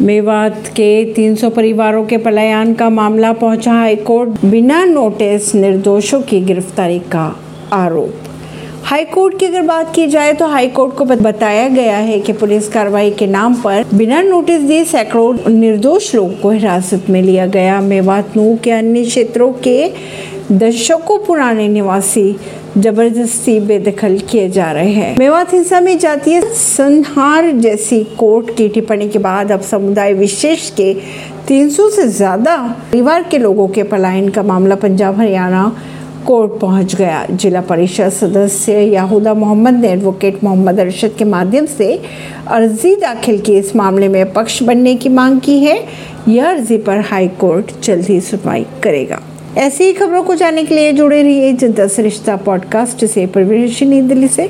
मेवात के 300 परिवारों के पलायन का मामला पहुँचा हाईकोर्ट बिना नोटिस, निर्दोषों की गिरफ्तारी का आरोप। हाईकोर्ट की अगर बात की जाए तो हाईकोर्ट को बताया गया है कि पुलिस कार्रवाई के नाम पर बिना नोटिस दिए सैकड़ों निर्दोष लोगों को हिरासत में लिया गया। मेवात नू के अन्य क्षेत्रों के दशकों पुराने निवासी ज़बरदस्ती बेदखल किए जा रहे हैं। मेवात हिंसा में जातीय संहार जैसी कोर्ट की टिप्पणी के बाद अब समुदाय विशेष के 300 से ज़्यादा परिवार के लोगों के पलायन का मामला पंजाब, हरियाणा कोर्ट पहुँच गया जिला परिषद सदस्य याहूदा मोहम्मद ने एडवोकेट मोहम्मद अरशद के माध्यम से अर्जी दाखिल की। इस मामले में पक्ष बनने की मांग की है। यह अर्जी पर हाई कोर्ट जल्द ही सुनवाई करेगा। ऐसी ही खबरों को जानने के लिए जुड़े रहिए जनता सरिश्ता पॉडकास्ट से। परवीन दिल्ली से।